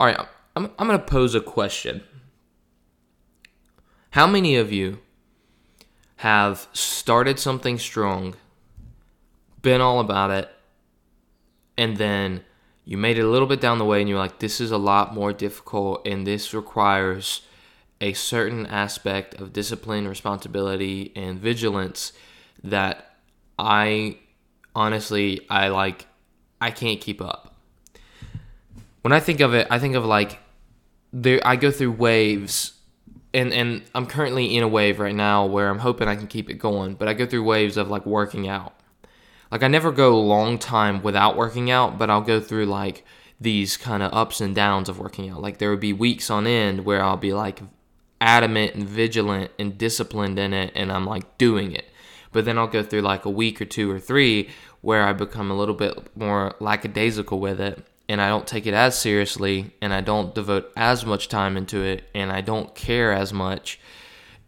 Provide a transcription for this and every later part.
All right, I'm, I'm going to pose a question. How many of you have started something strong, been all about it, and then you made it a little bit down the way and you're like, this is a lot more difficult and this requires a certain aspect of discipline, responsibility, and vigilance that I honestly, I like, I can't keep up. When I think of it, I think of like, there, I go through waves and and I'm currently in a wave right now where I'm hoping I can keep it going, but I go through waves of like working out. Like I never go a long time without working out, but I'll go through like these kind of ups and downs of working out. Like there would be weeks on end where I'll be like adamant and vigilant and disciplined in it and I'm like doing it. But then I'll go through like a week or two or three where I become a little bit more lackadaisical with it and I don't take it as seriously and I don't devote as much time into it and I don't care as much.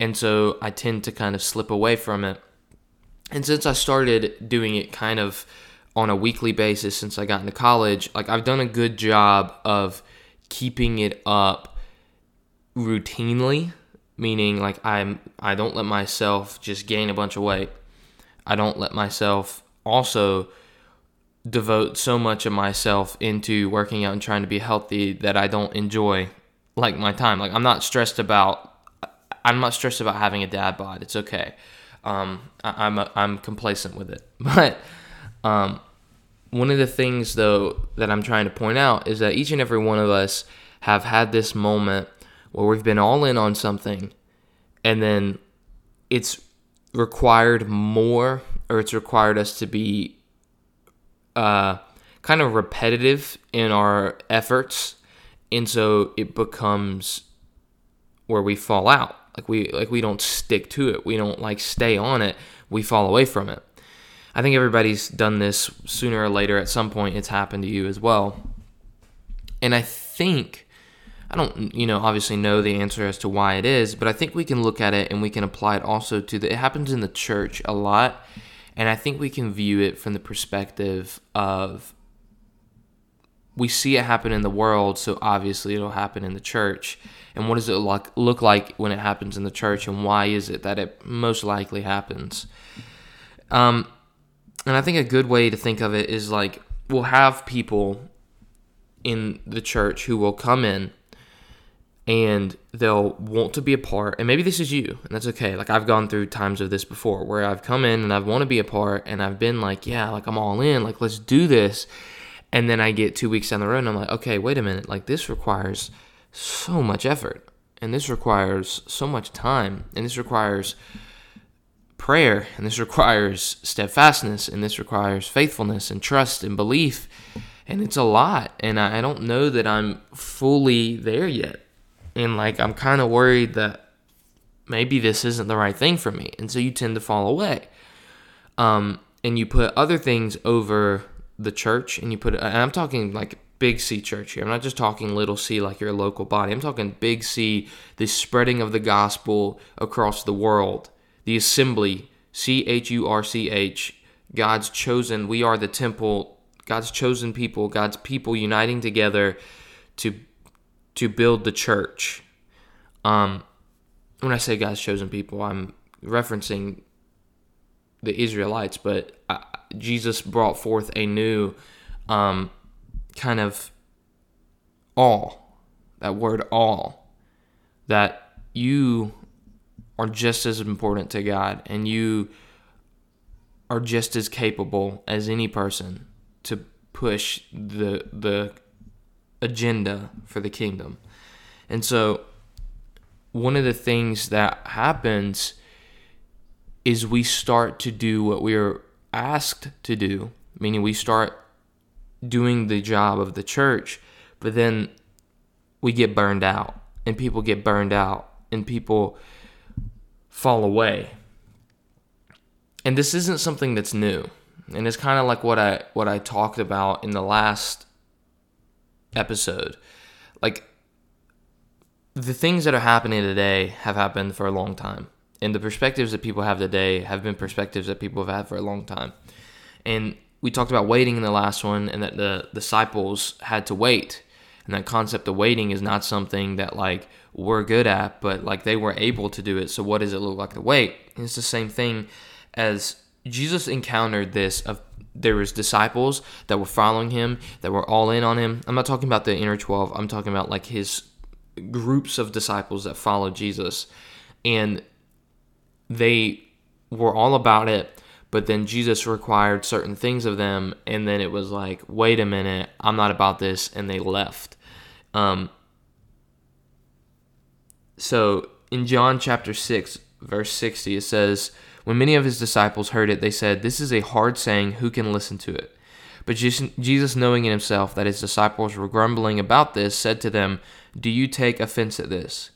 And so I tend to kind of slip away from it. And since I started doing it kind of on a weekly basis since I got into college, like I've done a good job of keeping it up routinely, meaning like I'm I don't let myself just gain a bunch of weight. I don't let myself also devote so much of myself into working out and trying to be healthy that I don't enjoy like my time. Like I'm not stressed about I'm not stressed about having a dad bod. It's okay. Um, I, am I'm, I'm complacent with it. But um, one of the things though that I'm trying to point out is that each and every one of us have had this moment where we've been all in on something and then it's required more or it's required us to be uh, kind of repetitive in our efforts, and so it becomes where we fall out. Like we like we don't stick to it. We don't like stay on it. We fall away from it. I think everybody's done this sooner or later. At some point, it's happened to you as well. And I think I don't, you know, obviously know the answer as to why it is, but I think we can look at it and we can apply it also to the. It happens in the church a lot and I think we can view it from the perspective of we see it happen in the world, so obviously it'll happen in the church. And what does it look, look like when it happens in the church, and why is it that it most likely happens? Um, and I think a good way to think of it is like we'll have people in the church who will come in and they'll want to be a part and maybe this is you and that's okay. Like i've gone through times of this before where i've come in and i want to be a part and i've been like yeah like i'm all in like let's do this. And then i get two weeks down the road and i'm like okay wait a minute like this requires so much effort and this requires so much time and this requires prayer and this requires steadfastness and this requires faithfulness and trust and belief. And it's a lot and i don't know that i'm fully there yet and like I'm kind of worried that maybe this isn't the right thing for me, and so you tend to fall away. Um, and you put other things over the church, and you put. And I'm talking like big C church here. I'm not just talking little C like your local body. I'm talking big C, the spreading of the gospel across the world, the assembly, C H U R C H, God's chosen. We are the temple. God's chosen people. God's people uniting together to to build the church. Um, when I say God's chosen people, I'm referencing the Israelites, but uh, Jesus brought forth a new um, kind of all, that word all, that you are just as important to God and you are just as capable as any person to push the the agenda for the kingdom. And so, one of the things that happens is we start to do what we are asked to do, meaning we start doing the job of the church, but then we get burned out, and people get burned out, and people fall away. And this isn't something that's new. And it's kind of like what I what I talked about in the last episode. Like the things that are happening today have happened for a long time. And the perspectives that people have today have been perspectives that people have had for a long time. And we talked about waiting in the last one and that the disciples had to wait. And that concept of waiting is not something that like we're good at, but like they were able to do it. So what does it look like to wait? And it's the same thing as Jesus encountered this of there was disciples that were following him, that were all in on him. I'm not talking about the inner 12. I'm talking about like his groups of disciples that followed Jesus. And they were all about it, but then Jesus required certain things of them, and then it was like, wait a minute, I'm not about this, and they left. Um, so in John chapter 6, verse 60, it says, When many of his disciples heard it, they said, This is a hard saying, who can listen to it? But Jesus, knowing in himself that his disciples were grumbling about this, said to them, Do you take offense at this?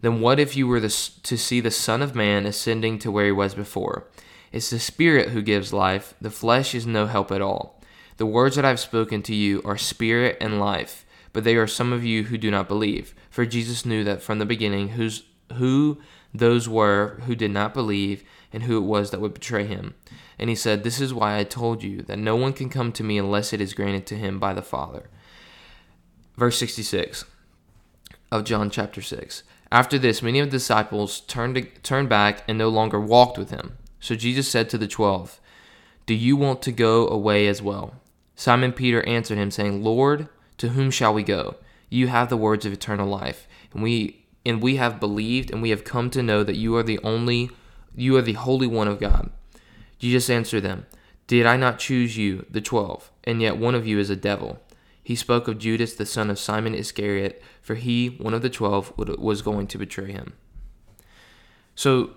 Then what if you were the, to see the Son of Man ascending to where he was before? It's the Spirit who gives life, the flesh is no help at all. The words that I've spoken to you are spirit and life, but there are some of you who do not believe. For Jesus knew that from the beginning who those were who did not believe and who it was that would betray him. And he said, This is why I told you that no one can come to me unless it is granted to him by the Father. Verse 66 of John chapter 6. After this, many of the disciples turned, turned back and no longer walked with him. So Jesus said to the twelve, Do you want to go away as well? Simon Peter answered him, saying, Lord, to whom shall we go? You have the words of eternal life, and we and we have believed and we have come to know that you are the only you are the holy one of God. Jesus answered them, Did I not choose you, the twelve, and yet one of you is a devil? He spoke of Judas, the son of Simon Iscariot, for he, one of the twelve, was going to betray him. So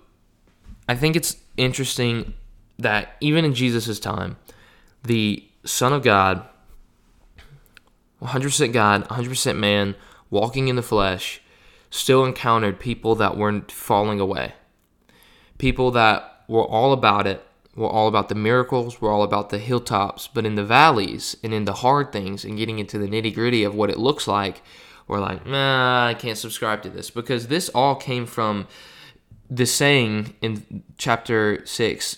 I think it's interesting that even in Jesus' time, the Son of God, 100% God, 100% man, walking in the flesh, still encountered people that weren't falling away. People that were all about it, we're all about the miracles, we're all about the hilltops, but in the valleys and in the hard things and getting into the nitty gritty of what it looks like, we're like, nah, I can't subscribe to this. Because this all came from the saying in chapter 6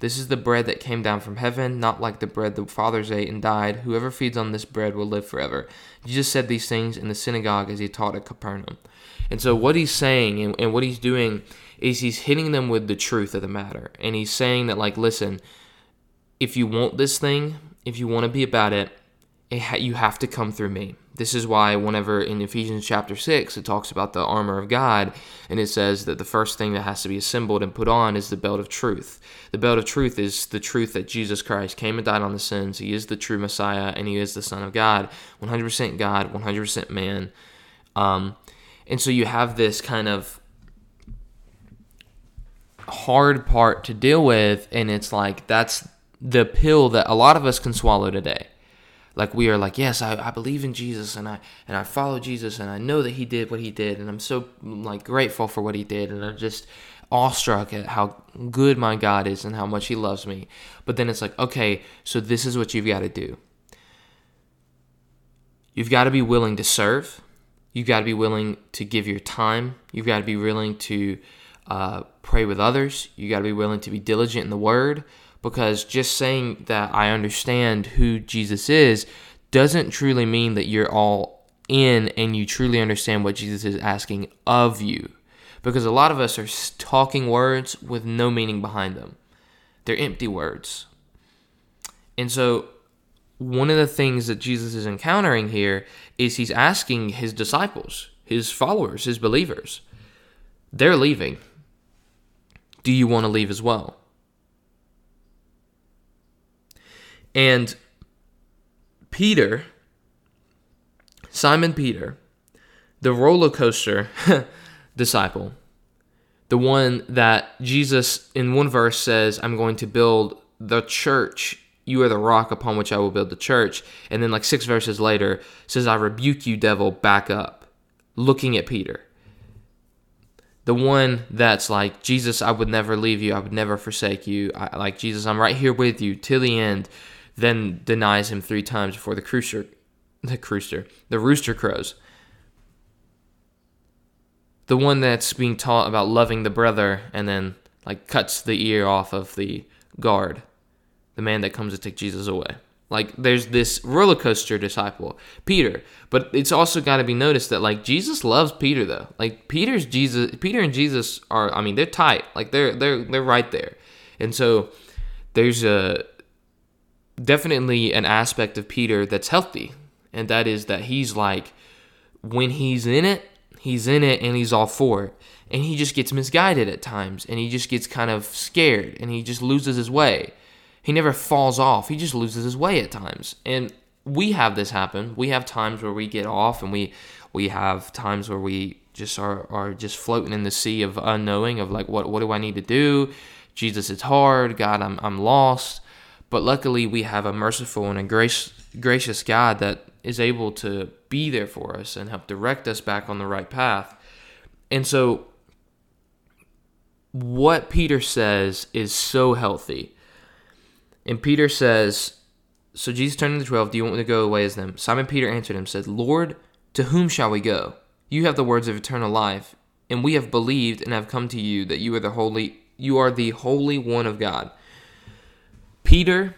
This is the bread that came down from heaven, not like the bread the fathers ate and died. Whoever feeds on this bread will live forever. Jesus said these things in the synagogue as he taught at Capernaum. And so, what he's saying and, and what he's doing is he's hitting them with the truth of the matter. And he's saying that, like, listen, if you want this thing, if you want to be about it, it ha- you have to come through me. This is why, whenever in Ephesians chapter 6, it talks about the armor of God, and it says that the first thing that has to be assembled and put on is the belt of truth. The belt of truth is the truth that Jesus Christ came and died on the sins. He is the true Messiah, and He is the Son of God, 100% God, 100% man. Um, and so you have this kind of hard part to deal with, and it's like that's the pill that a lot of us can swallow today like we are like yes I, I believe in jesus and i and i follow jesus and i know that he did what he did and i'm so like grateful for what he did and i'm just awestruck at how good my god is and how much he loves me. But then it's like okay so this is what you've got to do. You've got to be willing to serve. You've got to be willing to give your time. You've got to be willing to uh, pray with others. You got to be willing to be diligent in the word because just saying that I understand who Jesus is doesn't truly mean that you're all in and you truly understand what Jesus is asking of you. Because a lot of us are talking words with no meaning behind them, they're empty words. And so, one of the things that Jesus is encountering here is he's asking his disciples, his followers, his believers, they're leaving. Do you want to leave as well? And Peter, Simon Peter, the roller coaster disciple, the one that Jesus in one verse says, I'm going to build the church. You are the rock upon which I will build the church. And then, like six verses later, says, I rebuke you, devil, back up, looking at Peter. the one that's like Jesus, I would never leave you, I would never forsake you. I, like Jesus, I'm right here with you till the end. Then denies him three times before the rooster, the rooster, the rooster crows. The one that's being taught about loving the brother and then like cuts the ear off of the guard, the man that comes to take Jesus away. Like there's this roller coaster disciple, Peter. But it's also got to be noticed that like Jesus loves Peter though. Like Peter's Jesus, Peter and Jesus are. I mean, they're tight. Like they're they're they're right there. And so there's a definitely an aspect of Peter that's healthy, and that is that he's like when he's in it, he's in it and he's all for it. And he just gets misguided at times, and he just gets kind of scared, and he just loses his way he never falls off. He just loses his way at times. And we have this happen. We have times where we get off and we we have times where we just are, are just floating in the sea of unknowing of like what what do I need to do? Jesus, it's hard. God, I'm I'm lost. But luckily we have a merciful and a grace, gracious God that is able to be there for us and help direct us back on the right path. And so what Peter says is so healthy and Peter says, So Jesus turned to the twelve, Do you want me to go away as them? Simon Peter answered him, said, Lord, to whom shall we go? You have the words of eternal life, and we have believed and have come to you that you are the holy you are the holy one of God. Peter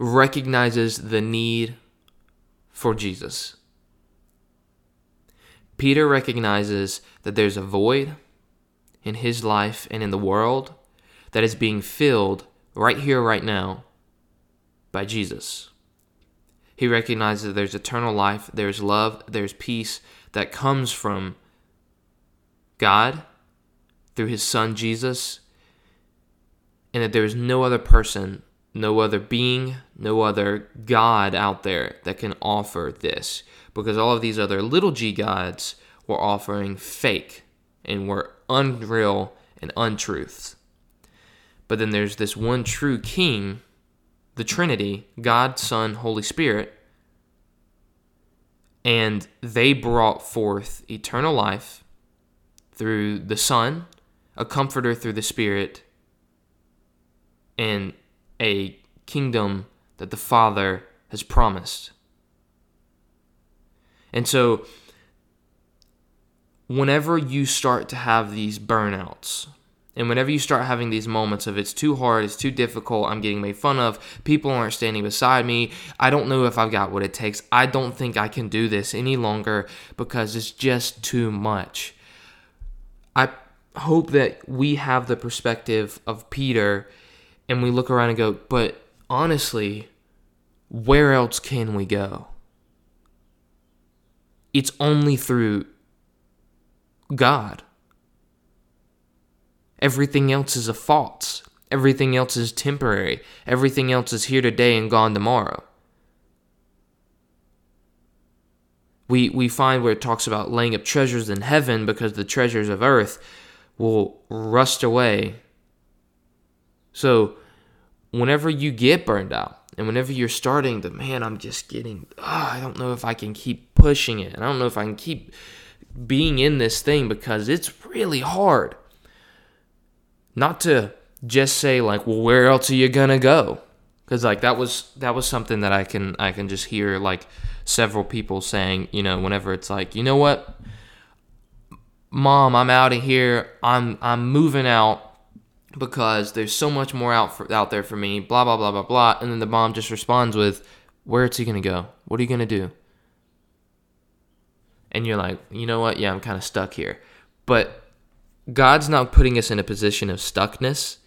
recognizes the need for Jesus. Peter recognizes that there's a void in his life and in the world that is being filled right here, right now, by Jesus. He recognizes that there's eternal life, there's love, there's peace that comes from God through his son Jesus, and that there is no other person, no other being, no other God out there that can offer this. Because all of these other little g gods were offering fake and were unreal and untruths. But then there's this one true King, the Trinity, God, Son, Holy Spirit. And they brought forth eternal life through the Son, a comforter through the Spirit, and a kingdom that the Father has promised. And so, whenever you start to have these burnouts, and whenever you start having these moments of it's too hard, it's too difficult, I'm getting made fun of, people aren't standing beside me, I don't know if I've got what it takes, I don't think I can do this any longer because it's just too much. I hope that we have the perspective of Peter and we look around and go, but honestly, where else can we go? It's only through God. Everything else is a false. Everything else is temporary. Everything else is here today and gone tomorrow. We, we find where it talks about laying up treasures in heaven because the treasures of earth will rust away. So, whenever you get burned out, and whenever you're starting to, man, I'm just getting, oh, I don't know if I can keep pushing it. And I don't know if I can keep being in this thing because it's really hard. Not to just say like, well, where else are you gonna go? Because like that was that was something that I can I can just hear like several people saying, you know, whenever it's like, you know what, mom, I'm out of here. I'm I'm moving out because there's so much more out for, out there for me. Blah blah blah blah blah. And then the mom just responds with, "Where is he gonna go? What are you gonna do?" And you're like, you know what? Yeah, I'm kind of stuck here. But God's not putting us in a position of stuckness.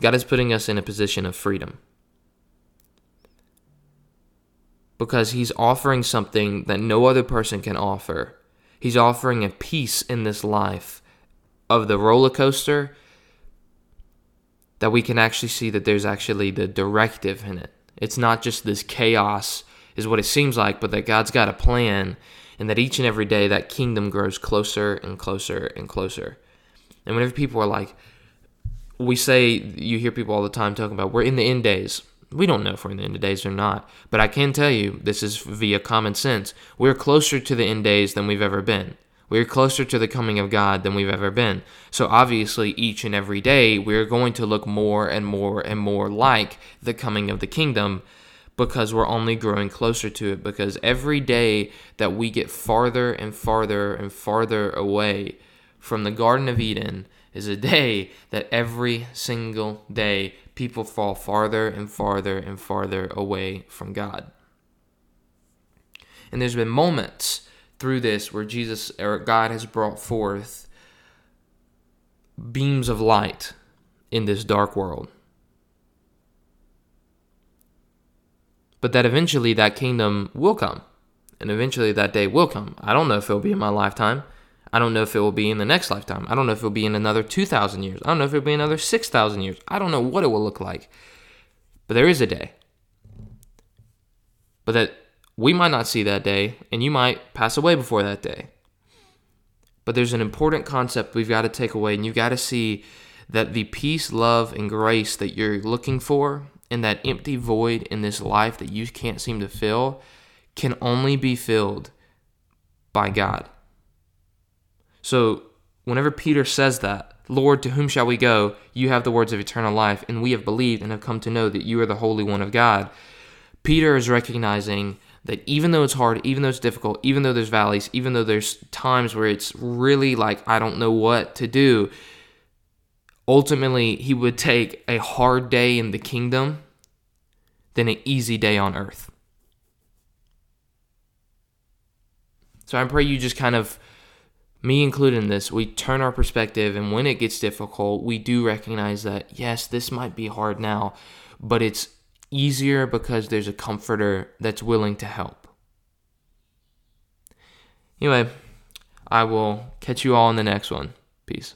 God is putting us in a position of freedom. Because He's offering something that no other person can offer. He's offering a peace in this life of the roller coaster that we can actually see that there's actually the directive in it. It's not just this chaos, is what it seems like, but that God's got a plan and that each and every day that kingdom grows closer and closer and closer. And whenever people are like, we say, you hear people all the time talking about, we're in the end days. We don't know if we're in the end days or not, but I can tell you, this is via common sense. We're closer to the end days than we've ever been. We're closer to the coming of God than we've ever been. So, obviously, each and every day, we're going to look more and more and more like the coming of the kingdom because we're only growing closer to it. Because every day that we get farther and farther and farther away from the Garden of Eden is a day that every single day people fall farther and farther and farther away from God. And there's been moments through this where Jesus or God has brought forth beams of light in this dark world. But that eventually that kingdom will come. And eventually that day will come. I don't know if it'll be in my lifetime. I don't know if it will be in the next lifetime. I don't know if it'll be in another 2,000 years. I don't know if it'll be another 6,000 years. I don't know what it will look like. But there is a day. But that we might not see that day, and you might pass away before that day. But there's an important concept we've got to take away, and you've got to see that the peace, love, and grace that you're looking for and that empty void in this life that you can't seem to fill can only be filled by God. So, whenever Peter says that, Lord, to whom shall we go? You have the words of eternal life, and we have believed and have come to know that you are the Holy One of God. Peter is recognizing that even though it's hard, even though it's difficult, even though there's valleys, even though there's times where it's really like, I don't know what to do, ultimately, he would take a hard day in the kingdom than an easy day on earth. So I pray you just kind of, me included in this, we turn our perspective, and when it gets difficult, we do recognize that, yes, this might be hard now, but it's easier because there's a comforter that's willing to help. Anyway, I will catch you all in the next one. Peace.